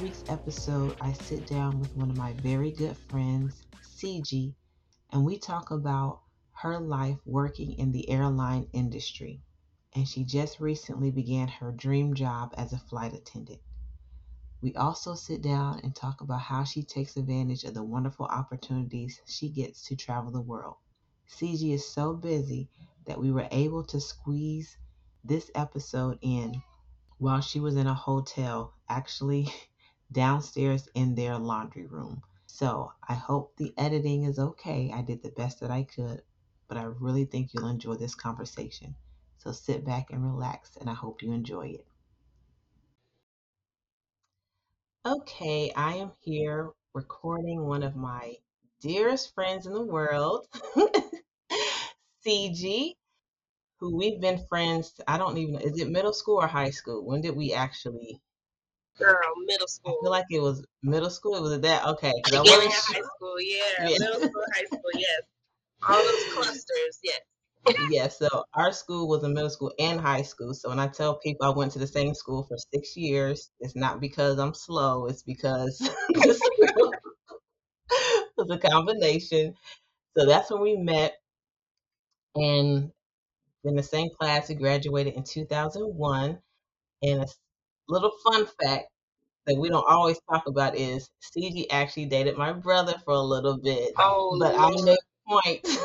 Week's episode, I sit down with one of my very good friends, Ciji, and we talk about her life working in the airline industry. And she just recently began her dream job as a flight attendant. We also sit down and talk about how she takes advantage of the wonderful opportunities she gets to travel the world. Ciji is so busy that we were able to squeeze this episode in while she was in a hotel, actually downstairs in their laundry room. So I hope the editing is okay. I did the best that I could, but I really think you'll enjoy this conversation. So sit back and relax, and I hope you enjoy it. Okay, I am here recording one of my dearest friends in the world, Ciji, who we've been friends. I don't even know, is it middle school or high school? When did we actually? Girl, middle I school. feel like it was middle school. Was it that? Okay, because I Beginning wasn't high school, yeah. Yeah. Middle school, high school, yes. All those clusters, yes. Yeah, so our school was a middle school and high school. So when I tell people I went to the same school for six years, it's not because I'm slow, it's because the school was a combination. So that's when we met and in the same class. We graduated in 2001. And little fun fact that we don't always talk about is Ciji actually dated my brother for a little bit. Oh, but I made a point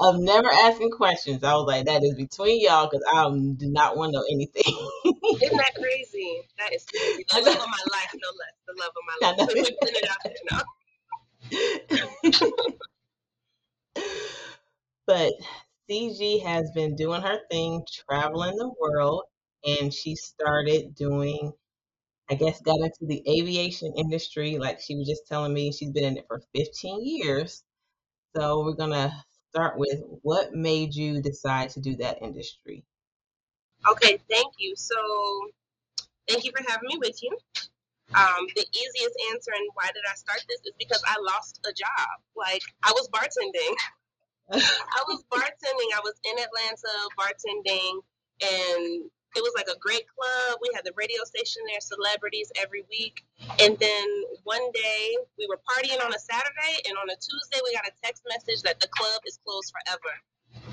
of never asking questions. I was like, that is between y'all because I do not want to know anything. Isn't that crazy? That is crazy. The love of my life, no less. The love of my life. know. Put it out there but Ciji has been doing her thing, traveling the world, and she started doing, I guess, got into the aviation industry. Like she was just telling me, she's been in it for 15 years. So we're gonna start with what made you decide to do that industry? Okay, thank you. So, thank you for having me with you. Um, the easiest answer and why did I start this is because I lost a job. Like, I was bartending. I was bartending. I was in Atlanta bartending, and it was like a great club. We had the radio station there, celebrities every week. And then one day we were partying on a Saturday, and on a Tuesday we got a text message that the club is closed forever.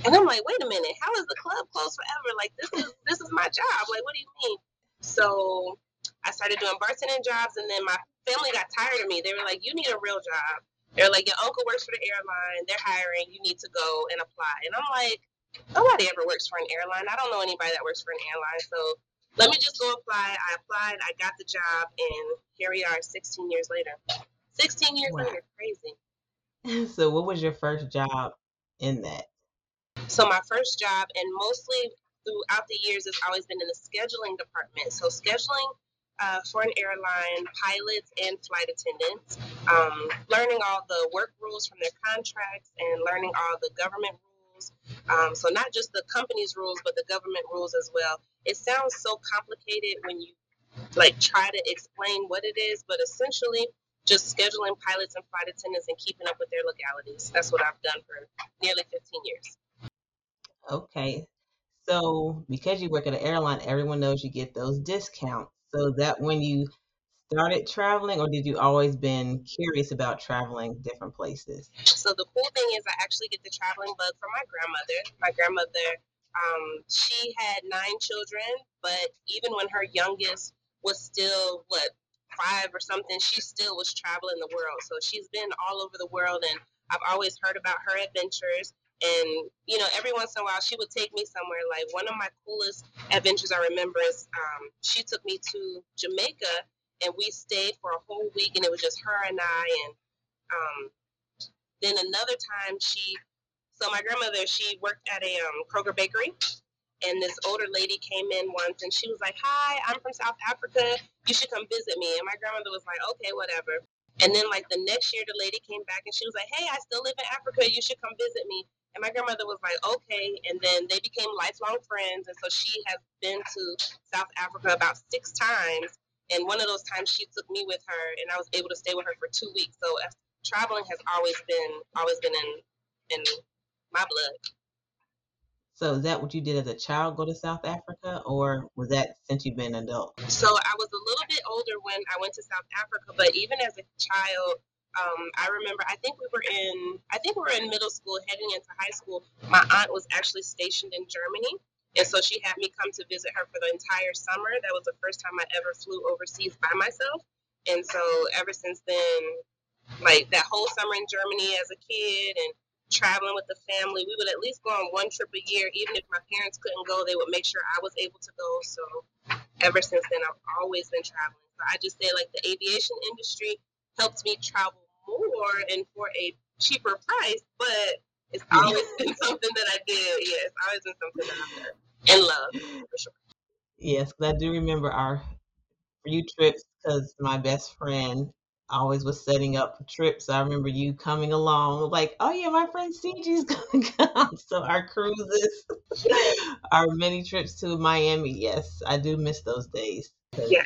And I'm like, wait a minute, how is the club closed forever? Like this is this is my job. Like, what do you mean? So I started doing bartending jobs, and then my family got tired of me. They were like, you need a real job. They're like, your uncle works for the airline. They're hiring. You need to go and apply. And I'm like, nobody ever works for an airline. I don't know anybody that works for an airline. So let me just go apply. I applied. I got the job. And here we are 16 years later. 16 years Wow. later. Crazy. so what was your first job in that? So my first job, and mostly throughout the years, it's always been in the scheduling department. So scheduling uh, for an airline, pilots and flight attendants, um, learning all the work rules from their contracts, and learning all the government rules. Um, so not just the company's rules, but the government rules as well. It sounds so complicated when you like try to explain what it is, but essentially just scheduling pilots and flight attendants and keeping up with their legalities. That's what I've done for nearly 15 years. Okay. So because you work at an airline, everyone knows you get those discounts. So that when you started traveling or did you always been curious about traveling different places? So the cool thing is, I actually get the traveling bug from my grandmother. My grandmother, um, she had nine children, but even when her youngest was still what five or something, she still was traveling the world. So she's been all over the world, and I've always heard about her adventures. And you know, every once in a while, she would take me somewhere. Like one of my coolest adventures I remember is um, she took me to Jamaica, and we stayed for a whole week, and it was just her and I, and um, then another time she so my grandmother she worked at a um, kroger bakery and this older lady came in once and she was like hi i'm from south africa. You should come visit me. And my grandmother was like okay whatever. And then like the next year the lady came back and she was like hey i still live in africa. You should come visit me. And my grandmother was like okay. And then they became lifelong friends and so she has been to south africa about six times and one of those times she took me with her and i was able to stay with her for two weeks so traveling has always been always been in in my blood. So is that what you did as a child, go to South Africa, or was that since you've been an adult? So I was a little bit older when I went to South Africa, but even as a child, um, I remember I think we were in I think we were in middle school heading into high school. My aunt was actually stationed in Germany. And so she had me come to visit her for the entire summer. That was the first time I ever flew overseas by myself. And so ever since then, like that whole summer in Germany as a kid and traveling with the family, we would at least go on one trip a year. Even if my parents couldn't go, they would make sure I was able to go. So ever since then, I've always been traveling. So I just say like the aviation industry helped me travel more and for a cheaper price, but it's always been something that I did. Yeah, it's always been something that I've done and love for sure. Yes, because I do remember our few trips because my best friend always was setting up for trips. I remember you coming along, like, oh yeah, my friend Ciji's gonna come. So our cruises, our many trips to Miami. Yes, I do miss those days. Yeah.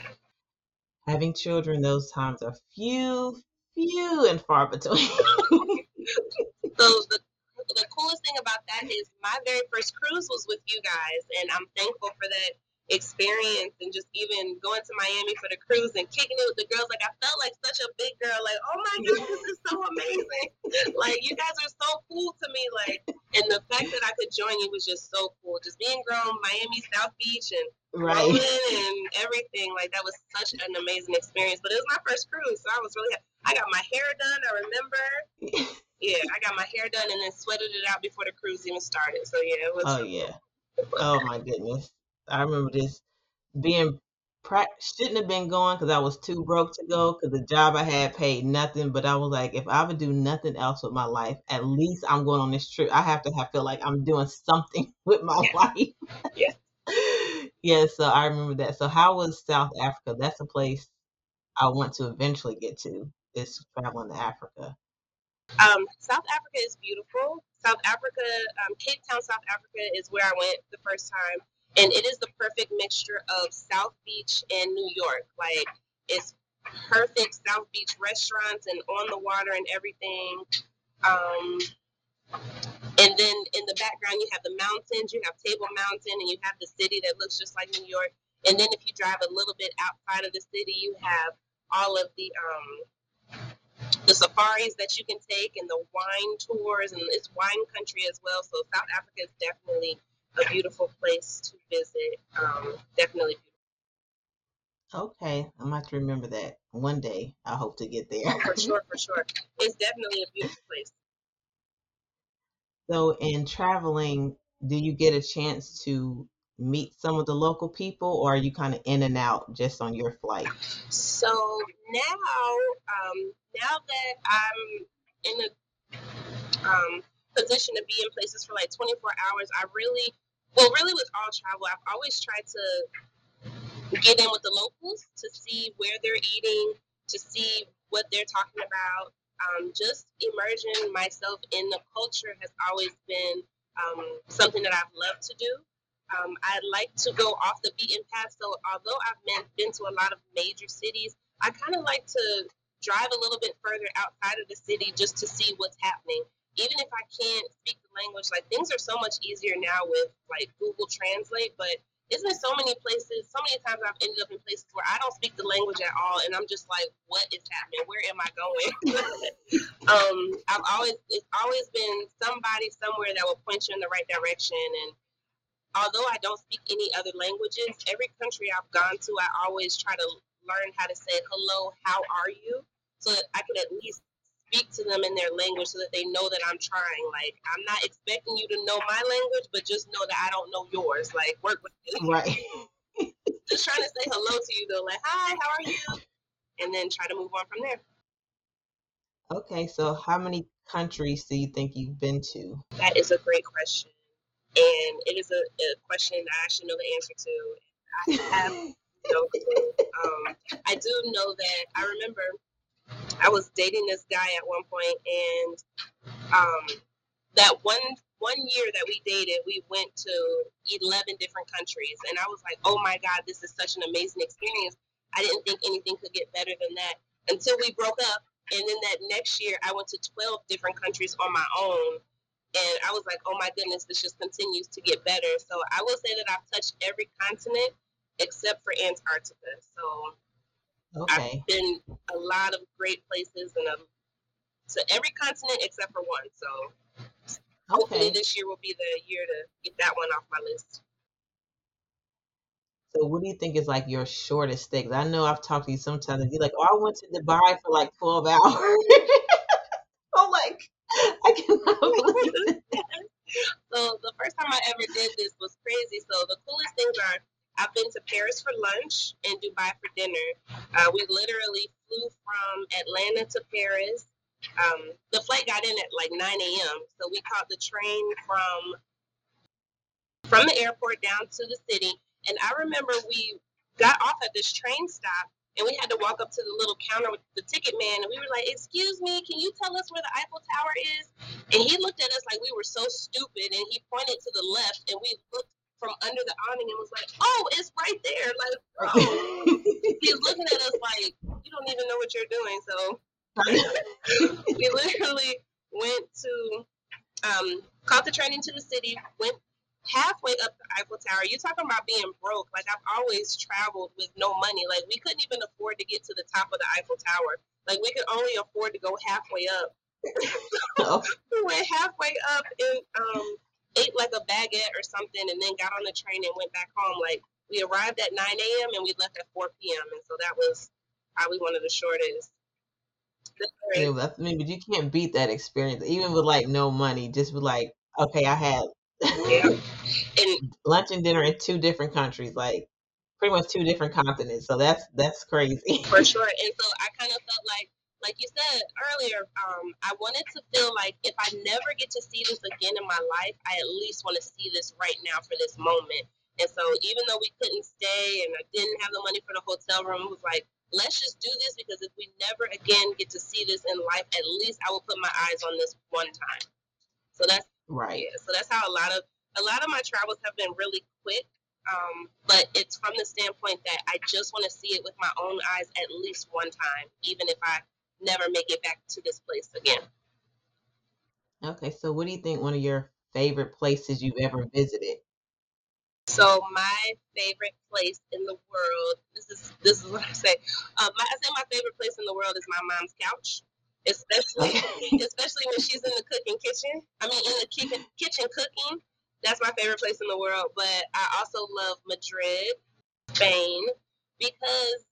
Having children, those times are few, few and far between. so the the coolest thing about that is my very first cruise was with you guys, and I'm thankful for that experience and just even going to Miami for the cruise and kicking it with the girls. Like I felt like such a big girl. Like, oh my god, this is so amazing. like you guys are so cool to me. Like, and the fact that I could join you was just so cool. Just being grown, Miami, South Beach, and right and everything. Like that was such an amazing experience. But it was my first cruise, so I was really. Happy. I got my hair done. I remember. Yeah, I got my hair done and then sweated it out before the cruise even started. So yeah, it was. Oh yeah. Oh my goodness. I remember this being shouldn't have been going because I was too broke to go because the job I had paid nothing. But I was like, if I would do nothing else with my life, at least I'm going on this trip. I have to have feel like I'm doing something with my life. Yeah. yeah. So I remember that. So how was South Africa? That's a place I want to eventually get to. Is traveling to Africa. Um, South Africa is beautiful. South Africa, um, Cape Town, South Africa is where I went the first time and it is the perfect mixture of South Beach and New York. Like it's perfect South Beach restaurants and on the water and everything. Um, and then in the background, you have the mountains. You have Table Mountain, and you have the city that looks just like New York. And then if you drive a little bit outside of the city, you have all of the um, the safaris that you can take and the wine tours, and it's wine country as well. So South Africa is definitely a beautiful place to visit. Um, definitely beautiful. Okay, I'm going to have to remember that one day. I hope to get there. for sure, for sure. It's definitely a beautiful place. So, in traveling, do you get a chance to meet some of the local people, or are you kind of in and out just on your flight? So now, um, now that I'm in a um, position to be in places for like 24 hours, I really, well, really with all travel, I've always tried to get in with the locals to see where they're eating, to see what they're talking about. Um, just immersing myself in the culture has always been um, something that I've loved to do. Um, I like to go off the beaten path. So although I've been, been to a lot of major cities, I kind of like to drive a little bit further outside of the city just to see what's happening even if I can't speak the language, like things are so much easier now with like Google Translate, but isn't there so many places, so many times I've ended up in places where I don't speak the language at all, and I'm just like, what is happening? Where am I going? um, I've always, it's always been somebody somewhere that will point you in the right direction. And although I don't speak any other languages, every country I've gone to, I always try to learn how to say hello, how are you? So that I can at least speak to them in their language so that they know that I'm trying. Like I'm not expecting you to know my language, but just know that I don't know yours. Like work with me. Right. just trying to say hello to you though, like hi, how are you? And then try to move on from there. Okay, so how many countries do you think you've been to? That is a great question. And it is a, a question that I actually know the answer to. I have no clue. Um, I do know that I remember I was dating this guy at one point, and um, that one one year that we dated, we went to eleven different countries, and I was like, "Oh my God, this is such an amazing experience." I didn't think anything could get better than that until we broke up, and then that next year, I went to twelve different countries on my own. and I was like, oh my goodness, this just continues to get better. So I will say that I've touched every continent except for Antarctica. So Okay. I've been a lot of great places and um, so every continent except for one. So hopefully this year will be the year to get that one off my list. So what do you think is like your shortest stay? 'Cause I know I've talked to you sometimes and you're like, oh, I went to Dubai for like 12 hours. I'm like, I cannot believe it. So the first time I ever did this was crazy. So the coolest things are I've been to Paris for lunch and Dubai for dinner. Uh, we literally flew from Atlanta to Paris. Um, the flight got in at like 9 a.m. So we caught the train from from the airport down to the city. And I remember we got off at this train stop and we had to walk up to the little counter with the ticket man and we were like, Excuse me, can you tell us where the Eiffel Tower is? And he looked at us like we were so stupid and he pointed to the left and we looked from under the awning and was like, Oh, it's right there. Like, oh. He's looking at us like, You don't even know what you're doing. So we literally went to um, caught the train into the city, went halfway up the Eiffel Tower. You're talking about being broke. Like I've always traveled with no money. Like we couldn't even afford to get to the top of the Eiffel Tower. Like we could only afford to go halfway up. Oh, We went halfway up and um, ate like a baguette or something, and then got on the train and went back home. Like we arrived at 9 a.m. and we left at 4 p.m. And so that was probably one of the shortest. yeah, that's, I mean, but you can't beat that experience, even with like no money. Just with like, okay, I had Yeah. And lunch and dinner in two different countries, like pretty much two different continents. So that's that's crazy. for sure. And so I kind of felt like, like you said earlier, um, I wanted to feel like if I never get to see this again in my life, I at least want to see this right now for this moment. And so even though we couldn't stay and I didn't have the money for the hotel room, it was like, let's just do this because if we never again get to see this in life, at least I will put my eyes on this one time. So that's Right. yeah, so that's how a lot of a lot of my travels have been really quick. Um, but it's from the standpoint that I just want to see it with my own eyes at least one time, even if I never make it back to this place again. Okay, so what do you think one of your favorite places you've ever visited? So my favorite place in the world, this is this is what I say. Um, my, I say my favorite place in the world is my mom's couch, especially Okay. especially when she's in the cooking kitchen. I mean, in the kitchen kitchen cooking. That's my favorite place in the world. But I also love Madrid, Spain, because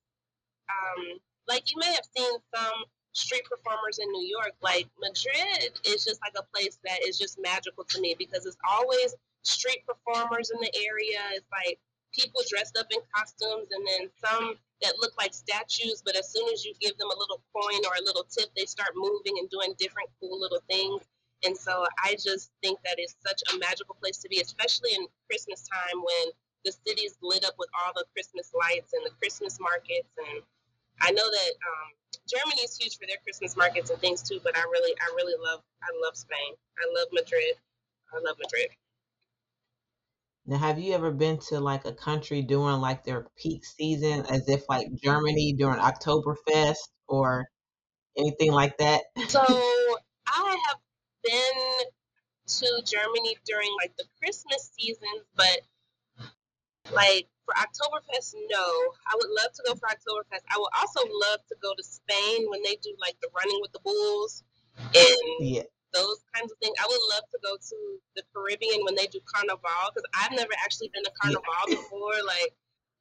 um, like you may have seen some street performers in New York. Like Madrid is just like a place that is just magical to me because it's always street performers in the area. It's like people dressed up in costumes and then some that look like statues, but as soon as you give them a little coin or a little tip, they start moving and doing different cool little things. And so I just think that is such a magical place to be, especially in Christmas time when the city's lit up with all the Christmas lights and the Christmas markets. And I know that um, Germany is huge for their Christmas markets and things too. But I really, I really love, I love Spain. I love Madrid. I love Madrid. Now, have you ever been to like a country during like their peak season, as if like Germany during Oktoberfest or anything like that? So I have been to Germany during like the Christmas seasons, but like for Oktoberfest, no. I would love to go for Oktoberfest. I would also love to go to Spain when they do like the running with the bulls and Yeah. those kinds of things. I would love to go to the Caribbean when they do Carnival because I've never actually been to Yeah. Carnival before. Like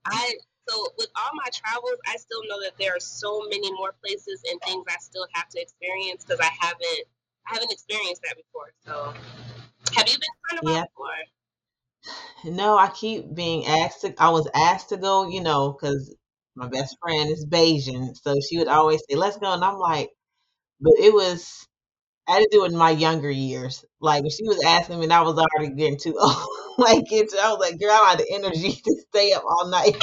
I so with all my travels, I still know that there are so many more places and things I still have to experience because I haven't I haven't experienced that before. So have you been to Carnival Yeah. before? No, I keep being asked to, I was asked to go, you know, because my best friend is Bajan. So she would always say, let's go. And I'm like, but it was, I had to do it in my younger years. Like when she was asking me, and I was already getting too old. like it's, I was like, girl, I don't have the energy to stay up all night.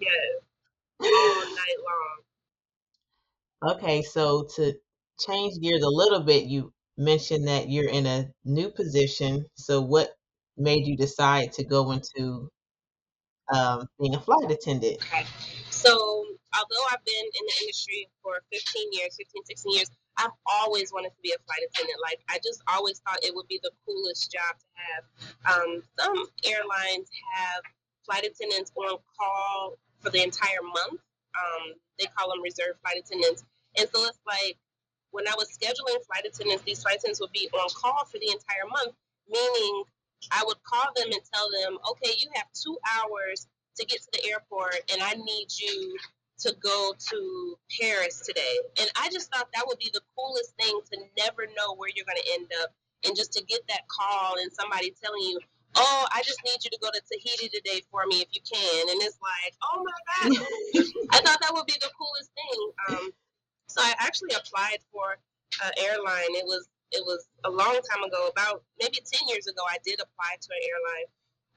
Yes, all night long. Okay, so to change gears a little bit, you mentioned that you're in a new position. So what made you decide to go into um, being a flight attendant? Okay. So although I've been in the industry for 15 years, 15, 16 years, I've always wanted to be a flight attendant. Like I just always thought it would be the coolest job to have. Um, some airlines have flight attendants on call for the entire month. Um, they call them reserve flight attendants, and so it's like when I was scheduling flight attendants, these flight attendants would be on call for the entire month, meaning I would call them and tell them, okay, you have two hours to get to the airport, and I need you to go to Paris today. And I just thought that would be the coolest thing to never know where you're going to end up. And just to get that call and somebody telling you, oh, I just need you to go to Tahiti today for me if you can. And it's like, oh my God. I thought that would be the coolest thing. Um, so I actually applied for an airline. It was it was a long time ago, about maybe 10 years ago, I did apply to an airline.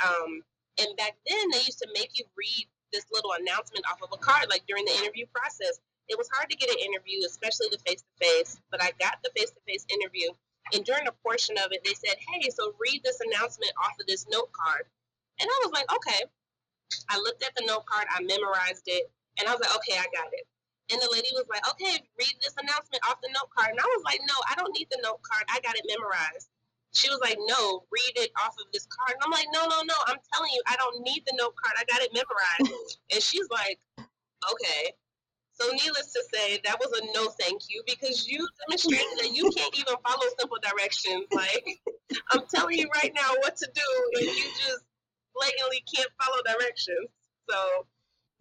Um, and back then, they used to make you read this little announcement off of a card, like during the interview process. It was hard to get an interview, especially the face to face, but I got the face to face interview. And during a portion of it, they said, Hey, so read this announcement off of this note card. And I was like, Okay. I looked at the note card, I memorized it, and I was like, Okay, I got it. And the lady was like, okay, read this announcement off the note card. And I was like, no, I don't need the note card. I got it memorized. She was like, no, read it off of this card. And I'm like, no, no, no. I'm telling you, I don't need the note card. I got it memorized. and she's like, okay. So needless to say, that was a no thank you because you demonstrated that you can't even follow simple directions. Like I'm telling you right now what to do and you just blatantly can't follow directions. So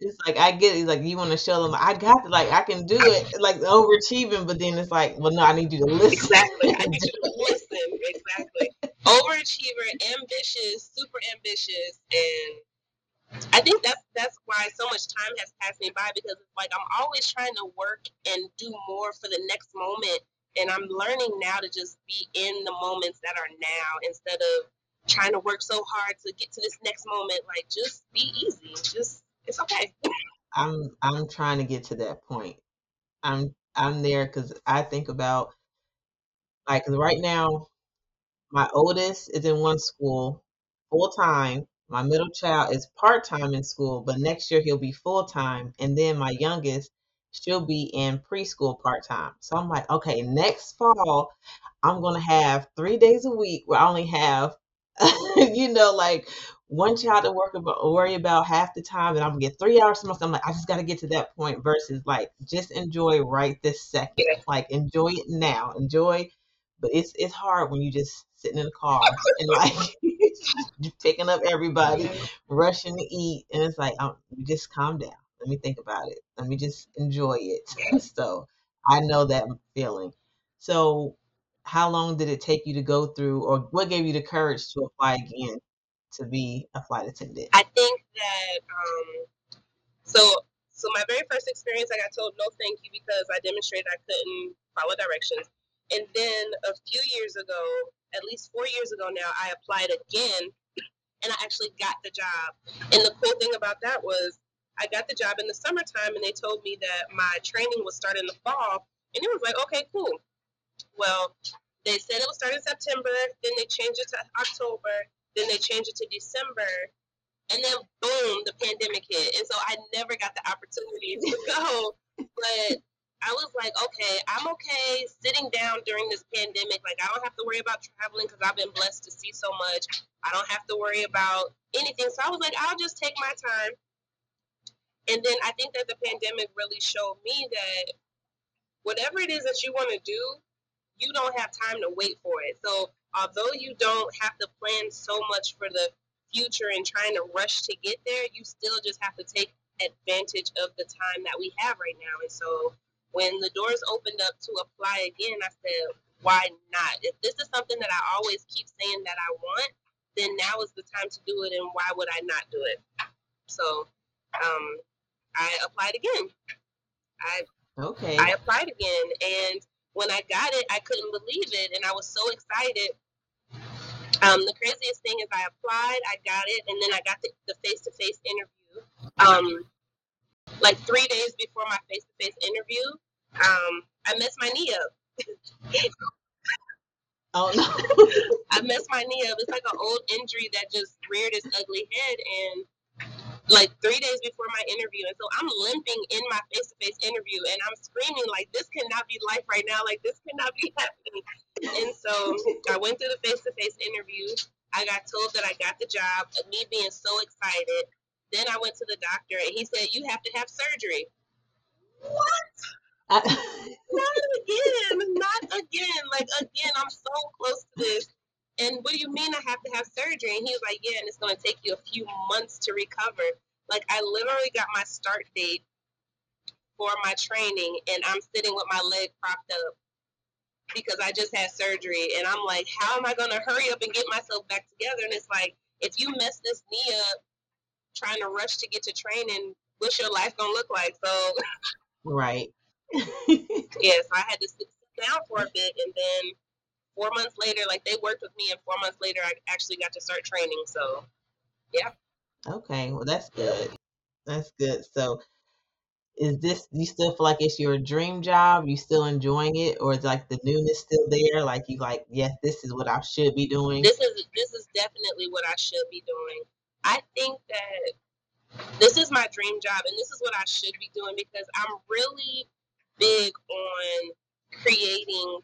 it's like I get it. Like you want to show them, I got it. Like I can do it. Like overachieving, but then it's like, well, no, I need you to listen. Exactly. I need you to listen. Exactly. Overachiever, ambitious, super ambitious, and I think that's that's why so much time has passed me by because it's like I'm always trying to work and do more for the next moment, and I'm learning now to just be in the moments that are now instead of trying to work so hard to get to this next moment. Like just be easy. Just it's okay. I'm I'm trying to get to that point. I'm I'm there because I think about like right now my oldest is in one school full time. My middle child is part time in school, but next year he'll be full time, and then my youngest she'll be in preschool part time. So I'm like, okay, next fall I'm gonna have three days a week where I only have you know, like one child to work about, worry about half the time, and I'm gonna get three hours to myself. I'm like, I just got to get to that point. Versus like, just enjoy right this second. Like, enjoy it now. Enjoy, but it's it's hard when you just sitting in the car and like picking up everybody, rushing to eat, and it's like, um, just calm down. Let me think about it. Let me just enjoy it. so I know that feeling. So how long did it take you to go through, or what gave you the courage to apply again? To be a flight attendant? I think that um, so so my very first experience, I got told no, thank you, because I demonstrated I couldn't follow directions. And then a few years ago, at least four years ago now, I applied again, and I actually got the job. And the cool thing about that was I got the job in the summertime, and they told me that my training would start in the fall. And it was like, okay, cool. Well, they said it would start in September, then they changed it to October, then they changed it to December. And then boom, the pandemic hit. And so I never got the opportunity to go. But I was like, okay, I'm okay sitting down during this pandemic. Like, I don't have to worry about traveling because I've been blessed to see so much. I don't have to worry about anything. So I was like, I'll just take my time. And then I think that the pandemic really showed me that whatever it is that you want to do, you don't have time to wait for it. So although you don't have to plan so much for the future and trying to rush to get there, you still just have to take advantage of the time that we have right now. And so when the doors opened up to apply again, I said, why not? If this is something that I always keep saying that I want, then now is the time to do it, and why would I not do it? So um, I applied again. I okay. I applied again, and when I got it, I couldn't believe it, and I was so excited. Um, the craziest thing is I applied, I got it, and then I got the face to face interview. Um, like three days before my face to face interview, um, I messed my knee up. oh no! I messed my knee up. It's like an old injury that just reared its ugly head, and like three days before my interview. And so I'm limping in my face to face interview and I'm screaming, like, this cannot be life right now. Like, this cannot be happening. And so I went through the face to face interview. I got told that I got the job, me being so excited. Then I went to the doctor and he said, You have to have surgery. What? Uh, not again. Not again. Like, again, I'm so close to this. And what do you mean I have to have surgery? And he was like, Yeah, and it's going to take you a few months to recover. Like, I literally got my start date for my training, and I'm sitting with my leg propped up because I just had surgery. And I'm like, How am I going to hurry up and get myself back together? And it's like, if you mess this knee up trying to rush to get to training, what's your life going to look like? So, right. yes, I had to sit down for a bit, and then four months later, like they worked with me, and four months later, I actually got to start training. So, yeah. Okay, well that's good. That's good. So, is this you still feel like it's your dream job? You still enjoying it, or is like the newness still there? Like you like, yes, this is what I should be doing. This is this is definitely what I should be doing. I think that this is my dream job, and this is what I should be doing because I'm really big on creating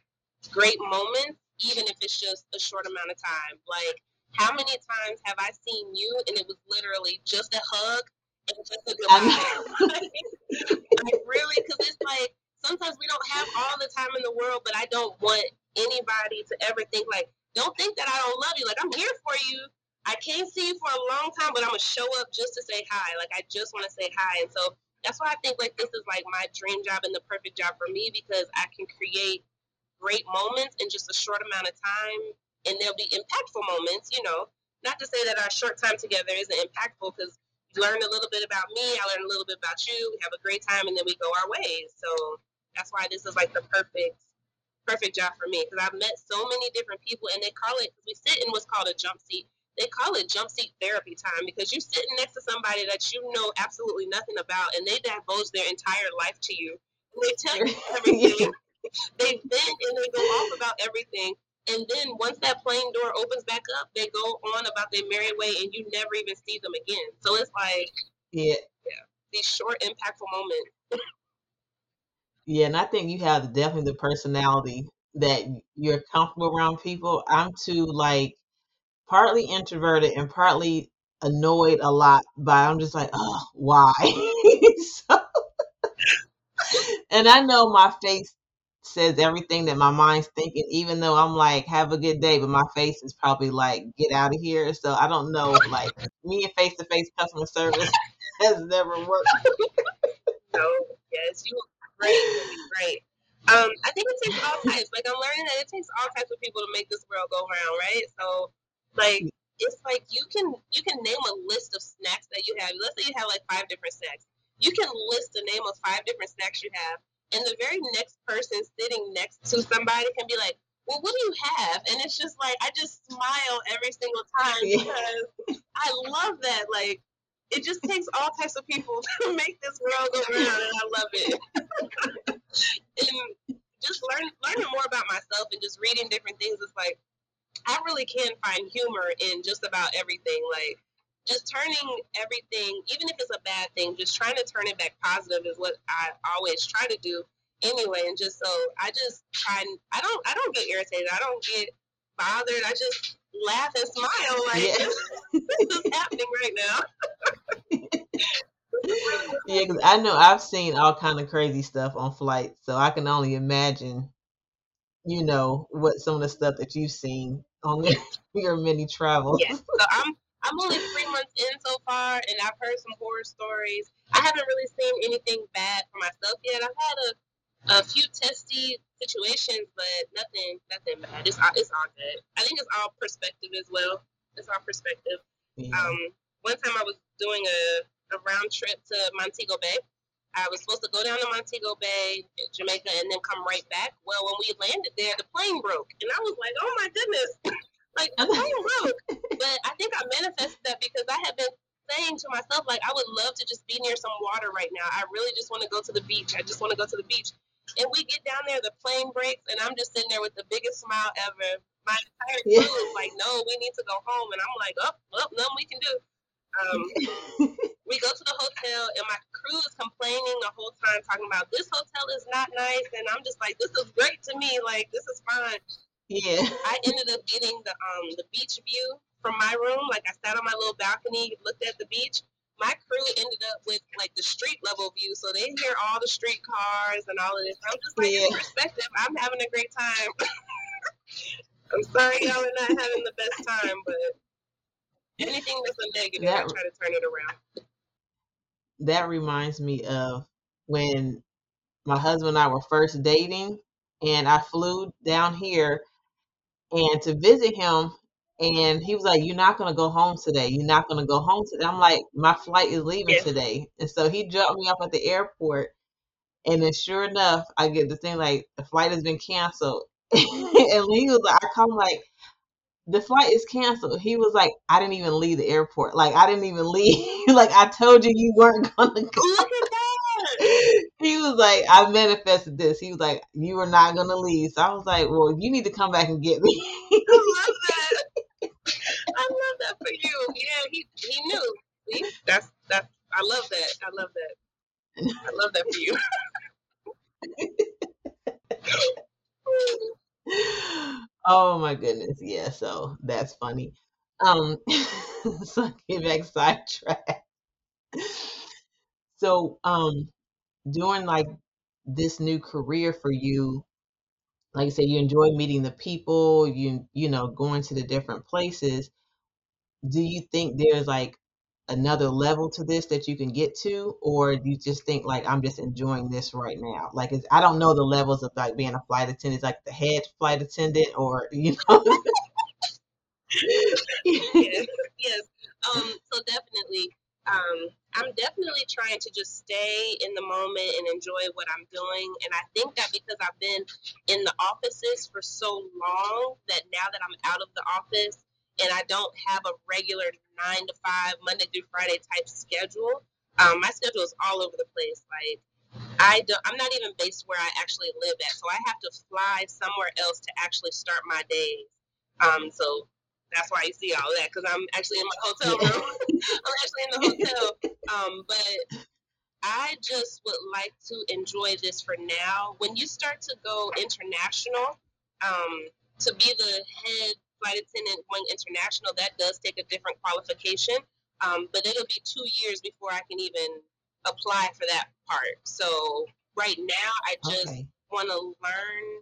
great moments, even if it's just a short amount of time. Like, how many times have I seen you and it was literally just a hug and just a goodbye? like, really? Because it's like sometimes we don't have all the time in the world, but I don't want anybody to ever think like, don't think that I don't love you. Like, I'm here for you. I can't see you for a long time, but I'm gonna show up just to say hi. Like, I just want to say hi. And so that's why I think like this is like my dream job and the perfect job for me because I can create great moments in just a short amount of time and there'll be impactful moments, you know. Not to say that our short time together isn't impactful because you learn a little bit about me, I learn a little bit about you, we have a great time and then we go our ways. So that's why this is like the perfect perfect job for me because I've met so many different people and they call it we sit in what's called a jump seat they call it jump seat therapy time because you're sitting next to somebody that you know absolutely nothing about and they divulge their entire life to you. And they tell you everything. they vent and they go off about everything. And then once that plane door opens back up, they go on about their merry way and you never even see them again. So it's like Yeah. Yeah. These short impactful moments. yeah, and I think you have definitely the personality that you're comfortable around people. I'm too like partly introverted and partly annoyed a lot by I'm just like, oh, why? so, and I know my face says everything that my mind's thinking, even though I'm like, have a good day, but my face is probably like, get out of here. So I don't know, like me and face to face customer service has never worked. no, yes, you're great, great. Um, I think it takes all types. Like I'm learning that it takes all types of people to make this world go round, right? So like it's like you can you can name a list of snacks that you have. Let's say you have like five different snacks. You can list the name of five different snacks you have, and the very next person sitting next to somebody can be like, "Well, what do you have?" And it's just like I just smile every single time because I love that. Like it just takes all types of people to make this world go round, and I love it. and just learn learning more about myself and just reading different things is like I really can find humor in just about everything. Like just turning everything, even if it's a bad thing, just trying to turn it back positive is what I always try to do anyway. And just so I just try I don't I don't get irritated. I don't get bothered. I just laugh and smile like yeah. this is happening right now. yeah, because I know I've seen all kind of crazy stuff on flights, so I can only imagine you know what some of the stuff that you've seen on your many travels. Yes, so I'm I'm only three months in so far, and I've heard some horror stories. I haven't really seen anything bad for myself yet. I've had a, a few testy situations, but nothing nothing bad. It's all, it's all good. I think it's all perspective as well. It's all perspective. Yeah. Um, one time I was doing a, a round trip to Montego Bay, I was supposed to go down to Montego Bay, Jamaica, and then come right back. Well, when we landed there, the plane broke, and I was like, "Oh my goodness!" like the plane broke. But I think I manifested that because I had been saying to myself, like, I would love to just be near some water right now. I really just want to go to the beach. I just want to go to the beach. And we get down there, the plane breaks, and I'm just sitting there with the biggest smile ever. My entire crew yeah. is like, "No, we need to go home," and I'm like, "Oh, well, nothing we can do." Um, we go to the hotel, and my crew is complaining the whole time, talking about this hotel is not nice, and I'm just like, this is great to me. Like this is fine. Yeah. I ended up getting the um the beach view from my room. Like I sat on my little balcony, looked at the beach. My crew ended up with like the street level view, so they hear all the street cars and all of this. I'm just like, yeah. in perspective, I'm having a great time. I'm sorry y'all are not having the best time, but anything that's a negative, that, I try to turn it around. That reminds me of when my husband and I were first dating, and I flew down here and to visit him and he was like, You're not gonna go home today. You're not gonna go home today. I'm like, My flight is leaving yeah. today. And so he dropped me off at the airport. And then sure enough, I get the thing like the flight has been canceled. and he was like, I come like, the flight is canceled. He was like, I didn't even leave the airport. Like I didn't even leave. like I told you you weren't gonna go. he was like, I manifested this. He was like, you were not gonna leave. So I was like, well, you need to come back and get me. I love that. I love that for you. Yeah, he he knew. That's that's. I love that. I love that. I love that for you. oh my goodness, yeah. So that's funny. Um, so get back sidetracked. So, um, doing like this new career for you, like I said, you enjoy meeting the people, you you know, going to the different places. Do you think there's like another level to this that you can get to, or do you just think like I'm just enjoying this right now? Like, it's, I don't know the levels of like being a flight attendant, it's like the head flight attendant, or you know. yes, yes. Um, so definitely, um, I'm definitely trying to just stay in the moment and enjoy what I'm doing. And I think that because I've been in the offices for so long, that now that I'm out of the office and I don't have a regular nine to five, Monday through Friday type schedule, um, my schedule is all over the place. Like I don't, I'm not even based where I actually live at, so I have to fly somewhere else to actually start my days. Um, so that's why you see all that because I'm actually in my hotel room. I'm actually in the hotel. Um, but I just would like to enjoy this for now. When you start to go international, um, to be the head flight attendant going international, that does take a different qualification. Um, but it'll be two years before I can even apply for that part. So right now, I just okay. want to learn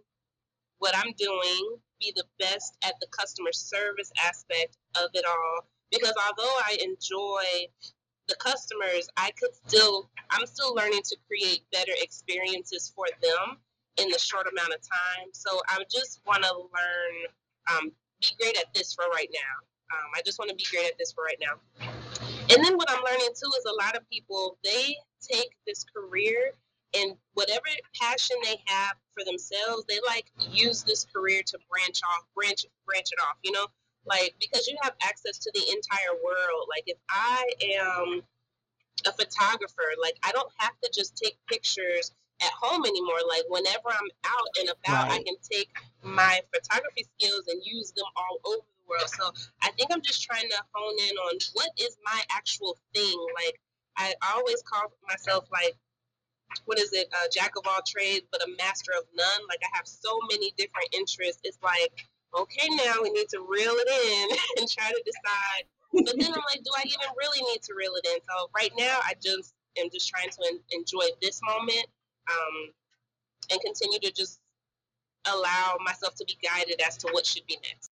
what I'm doing, be the best at the customer service aspect of it all. Because although I enjoy the customers, I could still, I'm still learning to create better experiences for them in the short amount of time. So I just want to learn, um, be great at this for right now. Um, I just want to be great at this for right now. And then what I'm learning too is a lot of people, they take this career and whatever passion they have for themselves, they like use this career to branch off, branch branch it off, you know? Like because you have access to the entire world. Like if I am a photographer, like I don't have to just take pictures at home anymore. Like whenever I'm out and about, right. I can take my photography skills and use them all over the world. So I think I'm just trying to hone in on what is my actual thing. Like I always call myself like what is it, a jack of all trades, but a master of none. Like I have so many different interests. It's like, okay, now we need to reel it in and try to decide. But then I'm like, do I even really need to reel it in? So right now, I just am just trying to enjoy this moment um, and continue to just allow myself to be guided as to what should be next.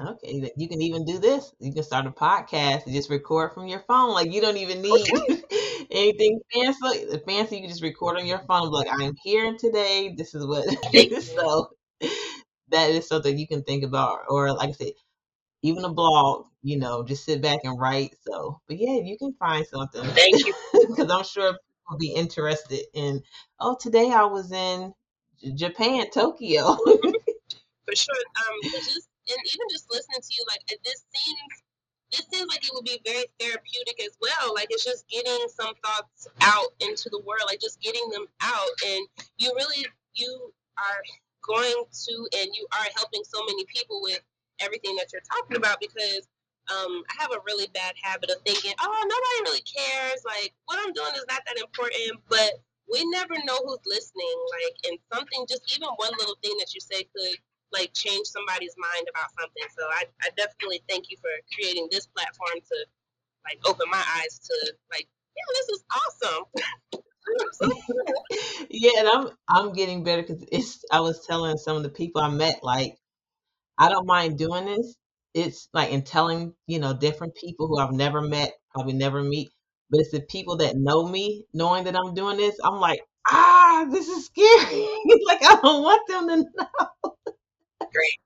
Okay, you can even do this. You can start a podcast and just record from your phone. Like you don't even need anything fancy. Fancy, you can just record on your phone. Like I am here today. This is what. so that is something you can think about. Or like I said, even a blog. You know, just sit back and write. So, but yeah, you can find something. Thank you. Because I'm sure people will be interested in. Oh, today I was in Japan, Tokyo. For sure. Um, just and even just listening to you, like this seems this seems like it would be very therapeutic as well. Like it's just getting some thoughts out into the world, like just getting them out, and you really you are going to and you are helping so many people with everything that you're talking about because um, I have a really bad habit of thinking, oh, nobody really cares. Like, what I'm doing is not that important. But we never know who's listening. Like, and something, just even one little thing that you say could like change somebody's mind about something. So I, I definitely thank you for creating this platform to like open my eyes to like, yeah, this is awesome. yeah, and I'm I'm getting better because it's. I was telling some of the people I met, like I don't mind doing this. It's like in telling you know different people who I've never met, probably never meet, but it's the people that know me, knowing that I'm doing this. I'm like, ah, this is scary. like I don't want them to know. Great.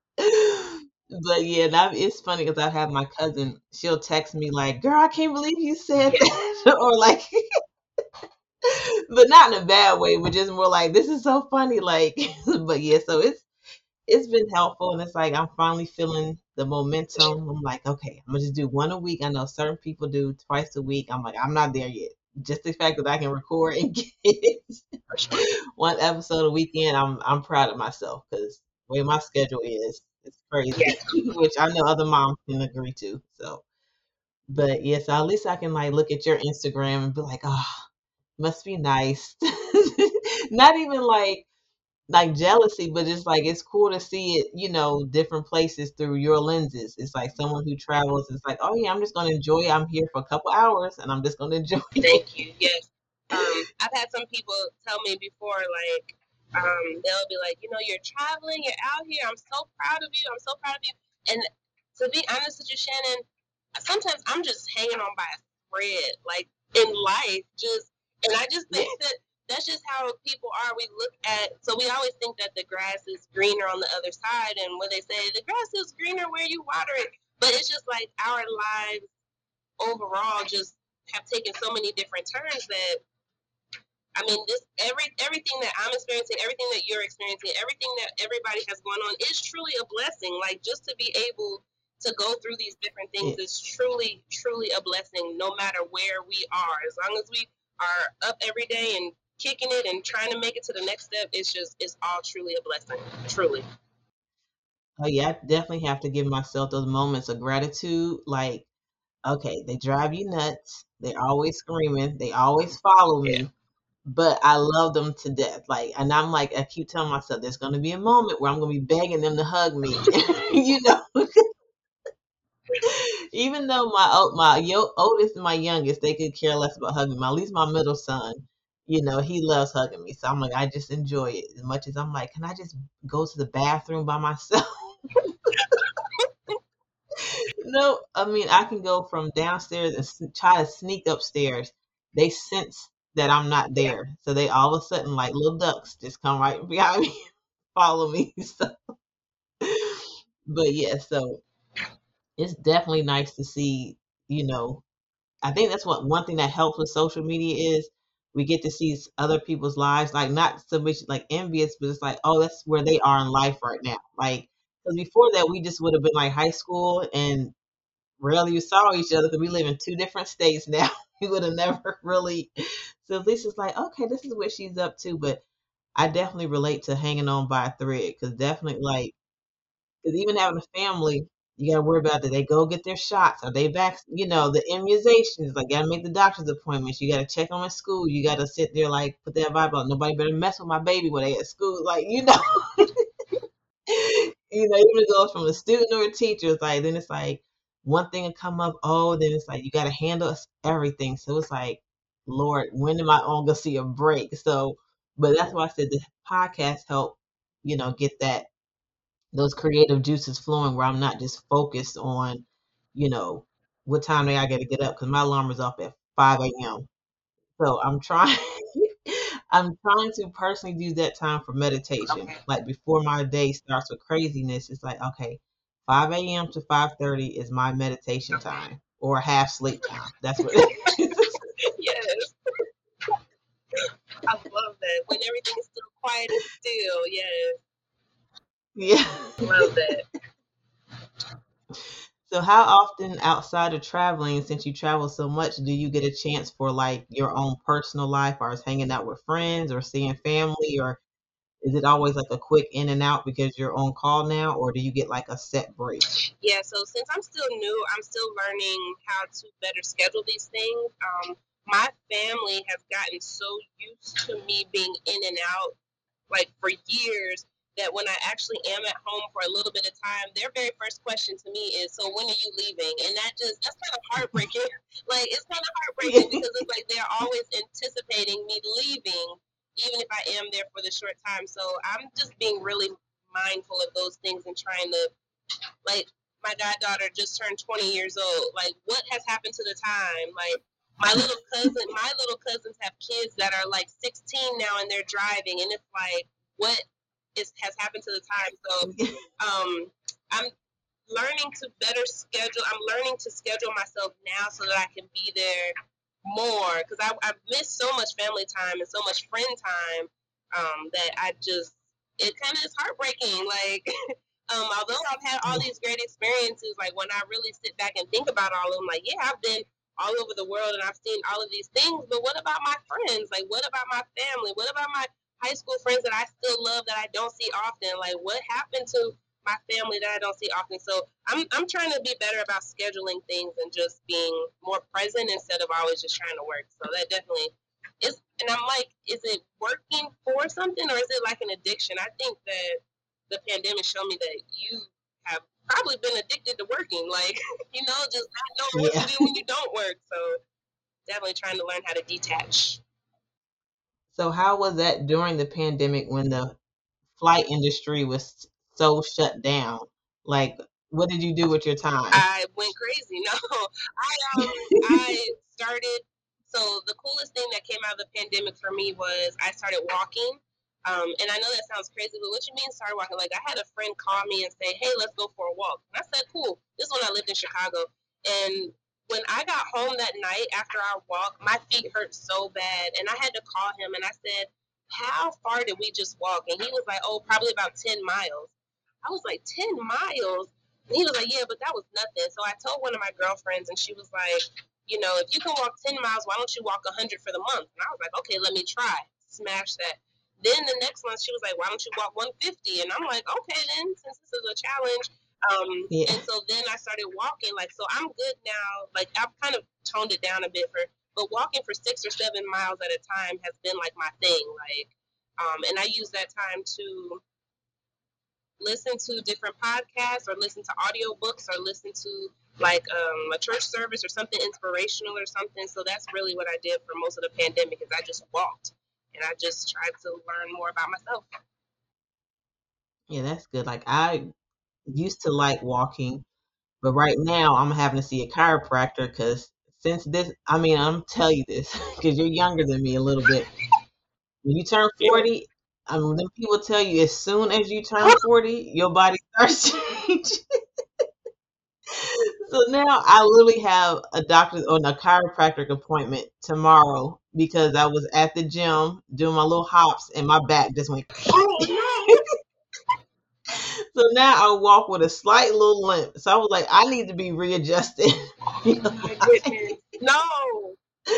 But yeah, that it's funny because I have my cousin. She'll text me like, "Girl, I can't believe you said that," or like, but not in a bad way, but just more like, "This is so funny." Like, but yeah, so it's it's been helpful, and it's like I'm finally feeling the momentum. I'm like, okay, I'm gonna just do one a week. I know certain people do twice a week. I'm like, I'm not there yet. Just the fact that I can record and get one episode a weekend, I'm I'm proud of myself because way my schedule is, it's crazy. Which I know other moms can agree to. So, but yeah, so at least I can like look at your Instagram and be like, oh, must be nice. Not even like like jealousy, but just like it's cool to see it, you know, different places through your lenses. It's like someone who travels. It's like, oh yeah, I'm just gonna enjoy. it. I'm here for a couple hours, and I'm just gonna enjoy. it. Thank you. Yes. Um, I've had some people tell me before, like, um, they'll be like, you know, you're traveling, you're out here. I'm so proud of you. I'm so proud of you. And to be honest with you, Shannon, sometimes I'm just hanging on by a thread, like in life, just, and I just think that that's just how people are. We look at, so we always think that the grass is greener on the other side, and when they say the grass is greener where you water it, but it's just like our lives overall just have taken so many different turns that I mean, this every everything that I'm experiencing, everything that you're experiencing, everything that everybody has going on is truly a blessing. Like just to be able to go through these different things is truly, truly a blessing, no matter where we are. As long as we are up every day and kicking it and trying to make it to the next step, it's just it's all truly a blessing. Truly. Oh yeah, I definitely have to give myself those moments of gratitude. Like, okay, they drive you nuts. They're always screaming. They always follow me. Yeah. But I love them to death. Like, and I'm like, I keep telling myself, there's gonna be a moment where I'm gonna be begging them to hug me. you know. Even though my my yo, oldest and my youngest, they could care less about hugging me. At least my middle son, you know, he loves hugging me. So I'm like, I just enjoy it as much as I'm like, can I just go to the bathroom by myself? no, I mean, I can go from downstairs and try to sneak upstairs. They sense that I'm not there. So they all of a sudden, like little ducks, just come right behind me, follow me. So, but yeah, so it's definitely nice to see, you know, I think that's what one thing that helps with social media is we get to see other people's lives, like not so much like envious, but it's like, oh, that's where they are in life right now. Like, because before that, we just would have been like high school and rarely saw each other because we live in two different states now. we would have never really. So at least it's like, okay, this is what she's up to. But I definitely relate to hanging on by a thread because definitely like, because even having a family, you gotta worry about that they go get their shots. Are they back? You know, the immunizations. Like, gotta make the doctor's appointments. You gotta check on at school. You gotta sit there like put that vibe on. Nobody better mess with my baby when they at school. Like, you know, you know, even goes from a student or a teacher. It's like then it's like one thing will come up. Oh, then it's like you gotta handle everything. So it's like, Lord, when am I on gonna see a break? So, but that's why I said the podcast help. You know, get that those creative juices flowing where I'm not just focused on, you know, what time do I got to get up because my alarm is up at 5 a.m. So I'm trying, I'm trying to personally do that time for meditation. Okay. Like before my day starts with craziness, it's like okay, 5 a.m. to 5:30 is my meditation time or half sleep time. That's what. yes. I love that when everything is still quiet and still. Yes. Yeah. Love that. So how often outside of traveling, since you travel so much, do you get a chance for like your own personal life or is hanging out with friends or seeing family or is it always like a quick in and out because you're on call now, or do you get like a set break? Yeah, so since I'm still new, I'm still learning how to better schedule these things. Um, my family has gotten so used to me being in and out like for years that when I actually am at home for a little bit of time, their very first question to me is, "So when are you leaving?" And that just that's kind of heartbreaking. like it's kind of heartbreaking because it's like they're always anticipating me leaving, even if I am there for the short time. So I'm just being really mindful of those things and trying to, like, my goddaughter just turned 20 years old. Like, what has happened to the time? Like, my little cousin, my little cousins have kids that are like 16 now and they're driving, and it's like, what is has happened to the time? So, um, I'm learning to better schedule. I'm learning to schedule myself now so that I can be there more because I I miss so much family time and so much friend time um, that I just it kind of is heartbreaking. Like, um, although I've had all these great experiences, like when I really sit back and think about all of them, like yeah, I've been all over the world and I've seen all of these things, but what about my friends? Like, what about my family? What about my high school friends that I still love that I don't see often? Like, what happened to my family that I don't see often? So I'm, I'm trying to be better about scheduling things and just being more present instead of always just trying to work. So that definitely is, and I'm like, is it working for something or is it like an addiction? I think that the pandemic showed me that you have probably been addicted to working. Like, you know, just not knowing what to do when you don't work. So definitely trying to learn how to detach. So how was that during the pandemic when the flight industry was so shut down? Like, what did you do with your time? I went crazy. No, I um, I started. So the coolest thing that came out of the pandemic for me was I started walking. Um, and I know that sounds crazy, but what you mean start walking? Like I had a friend call me and say, "Hey, let's go for a walk." And I said, "Cool." This is when I lived in Chicago, and when I got home that night after our walk, my feet hurt so bad, and I had to call him and I said, "How far did we just walk?" And he was like, "Oh, probably about ten miles." I was like, 10 miles?" And he was like, "Yeah, but that was nothing." So I told one of my girlfriends, and she was like, "You know, if you can walk 10 miles, why don't you walk 100 for the month?" And I was like, "Okay, let me try." Smash that. Then the next month she was like, "Why don't you walk 150?" And I'm like, "Okay, then since this is a challenge." Um, yeah. And so then I started walking. Like, so I'm good now. Like I've kind of toned it down a bit for, but walking for six or seven miles at a time has been like my thing. Like, um, and I use that time to listen to different podcasts or listen to audiobooks or listen to like um, a church service or something inspirational or something. So that's really what I did for most of the pandemic is I just walked and I just tried to learn more about myself. Yeah, that's good. Like I used to like walking, but right now I'm having to see a chiropractor because since this, I mean, I'm tell you this because you're younger than me a little bit. When you turn 40, um, I mean, then people tell you as soon as you turn 40, your body starts changing. so now I literally have a doctor or a chiropractic appointment tomorrow because I was at the gym doing my little hops and my back just went. Oh, so now I walk with a slight little limp. So I was like, I need to be readjusted. no.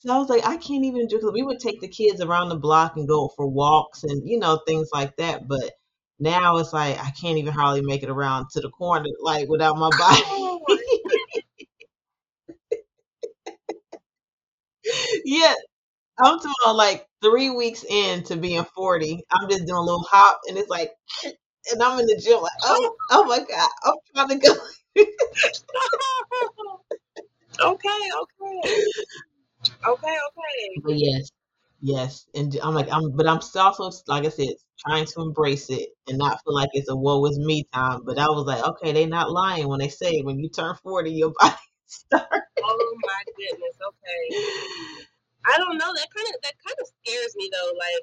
So I was like, I can't even do because we would take the kids around the block and go for walks and you know things like that. But now it's like I can't even hardly make it around to the corner like without my body. Yeah, I'm talking about like three weeks into being 40. I'm just doing a little hop and it's like, and I'm in the gym like, oh, oh my god, I'm trying to go. okay, okay. Okay, okay. But yes, yes, and I'm like, I'm, but I'm also like I said, trying to embrace it and not feel like it's a woe is me time. But I was like, okay, they're not lying when they say when you turn forty, your body starts. Oh my goodness. Okay. I don't know. That kind of that kind of scares me though. Like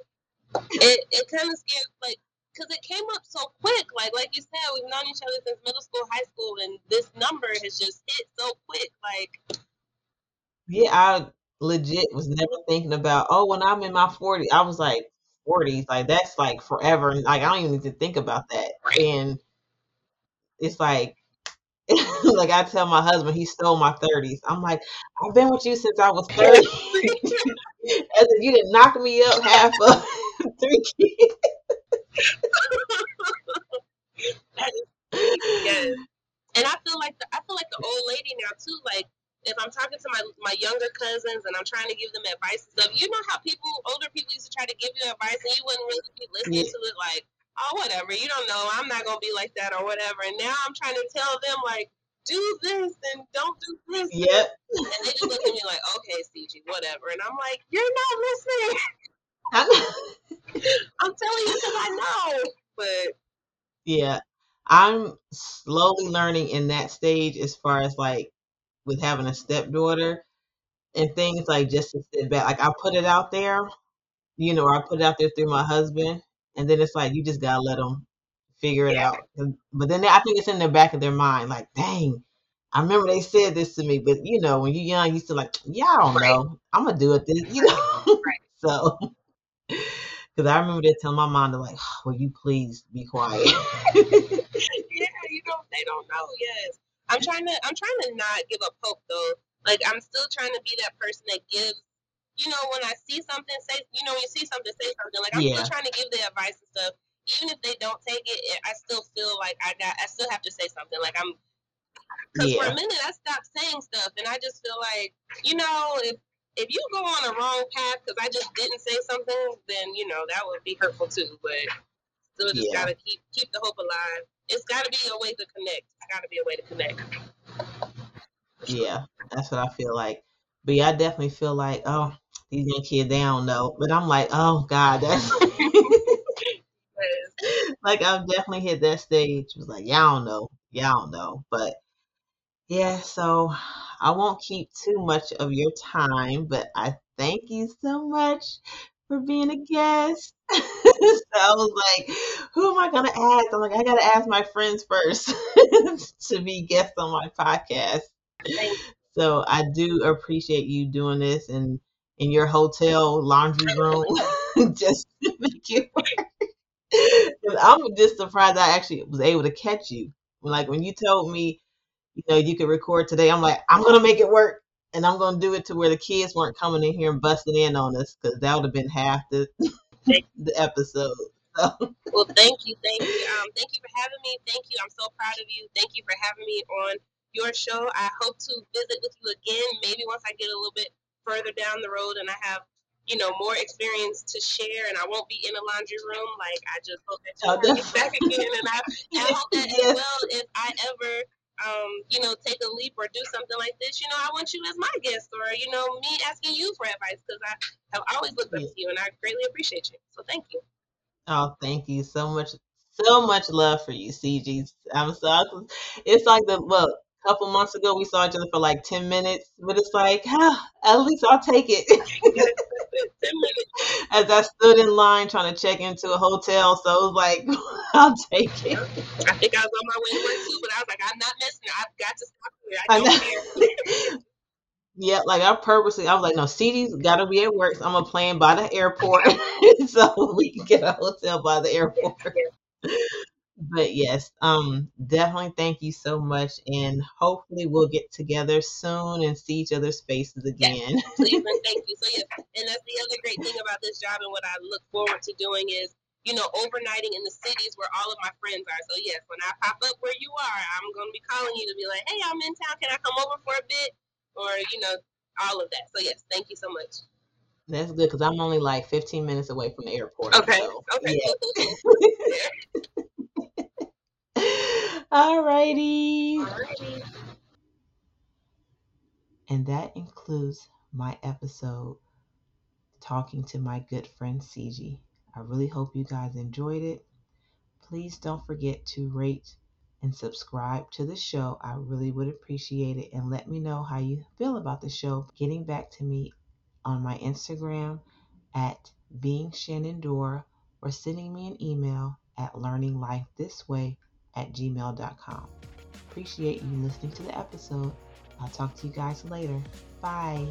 it, it kind of scares like because it came up so quick. Like like you said, we've known each other since middle school, high school, and this number has just hit so quick. Like yeah, I legit was never thinking about, oh, when I'm in my 40s, I was like, 40s, like that's like forever. And like, I don't even need to think about that. And it's like, like I tell my husband, he stole my 30s. I'm like, I've been with you since I was 30. As if you didn't knock me up half of three kids. yes. And I feel like the, I feel like the old lady now too. Like if I'm talking to my my younger cousins and I'm trying to give them advice and stuff, you know how people older people used to try to give you advice and you wouldn't really be listening yeah. to it like, oh whatever, you don't know, I'm not gonna be like that or whatever. And now I'm trying to tell them like, do this and don't do this. Yep. And they just look at me like, okay, Ciji, whatever. And I'm like, you're not listening. I'm telling you because I know, but yeah, I'm slowly learning in that stage as far as like with having a stepdaughter and things like just to sit back. Like I put it out there, you know, or I put it out there through my husband, and then it's like you just gotta let them figure it yeah. out. But then I think it's in the back of their mind, like, dang, I remember they said this to me, but you know, when you're young, you still like, yeah, I don't right. know, I'm gonna do it this, you know. Right. so, because I remember they telling my mom to like, oh, will you please be quiet? yeah, you don't, they don't know. Yes, I'm trying to, I'm trying to not give up hope though. Like I'm still trying to be that person that gives. You know, when I see something, say, you know, when you see something, say something. Like I'm yeah. still trying to give the advice and stuff. Even if they don't take it, I still feel like I got, I still have to say something. Like I'm because yeah. for a minute I stopped saying stuff, and I just feel like, you know, if if you go on a wrong path because I just didn't say something, then you know that would be hurtful too. But still, just yeah. gotta keep keep the hope alive. It's gotta be a way to connect. It's gotta be a way to connect. Yeah, that's what I feel like. But yeah, I definitely feel like, oh, these young kids, they don't know. But I'm like, oh God, that's like I've definitely hit that stage. It was like, y'all don't know, y'all don't know. But yeah, so I won't keep too much of your time, but I thank you so much for being a guest. so I was like, who am I going to ask? I'm like, I got to ask my friends first to be guests on my podcast. So I do appreciate you doing this and in your hotel laundry room just to make it work. I'm just surprised I actually was able to catch you. Like when you told me you know, you could record today. I'm like, I'm gonna make it work, and I'm gonna do it to where the kids weren't coming in here and busting in on us because that would have been half the the episode. So. Well, thank you, thank you, um, thank you for having me. Thank you. I'm so proud of you. Thank you for having me on your show. I hope to visit with you again, maybe once I get a little bit further down the road and I have you know, more experience to share, and I won't be in a laundry room. Like I just hope that you oh, back again, and I, I hope that yes. as well if I ever um, you know, take a leap or do something like this, you know, I want you as my guest or, you know, me asking you for advice because I have always looked up to you and I greatly appreciate you. So thank you. Oh, thank you so much. So much love for you, Ciji. I'm so, it's like the, look, a couple months ago we saw each other for like 10 minutes, but it's like, ah, at least I'll take it. As I stood in line trying to check into a hotel, so it was like, I'll take it. I think I was on my way to work too, but I was like, I'm not missing it. I've got to stop here. I don't care. yeah, like I purposely, I was like, no, Ciji's got to be at work. So I'm gonna plan by the airport, so we can get a hotel by the airport. But yes, um, definitely thank you so much, and hopefully we'll get together soon and see each other's faces again. Yes, thank you. So yes, and that's the other great thing about this job, and what I look forward to doing is, you know, overnighting in the cities where all of my friends are. So yes, when I pop up where you are, I'm going to be calling you to be like, hey, I'm in town. Can I come over for a bit? Or you know, all of that. So yes, thank you so much. That's good because I'm only like 15 minutes away from the airport. Okay. So, okay. Yeah. Alrighty. Alrighty. And that includes my episode talking to my good friend Ciji. I really hope you guys enjoyed it. Please don't forget to rate and subscribe to the show. I really would appreciate it. And let me know how you feel about the show. Getting back to me on my Instagram at being Shannon Dora or sending me an email at learninglifethisway at gmail.com. Appreciate you listening to the episode. I'll talk to you guys later. Bye.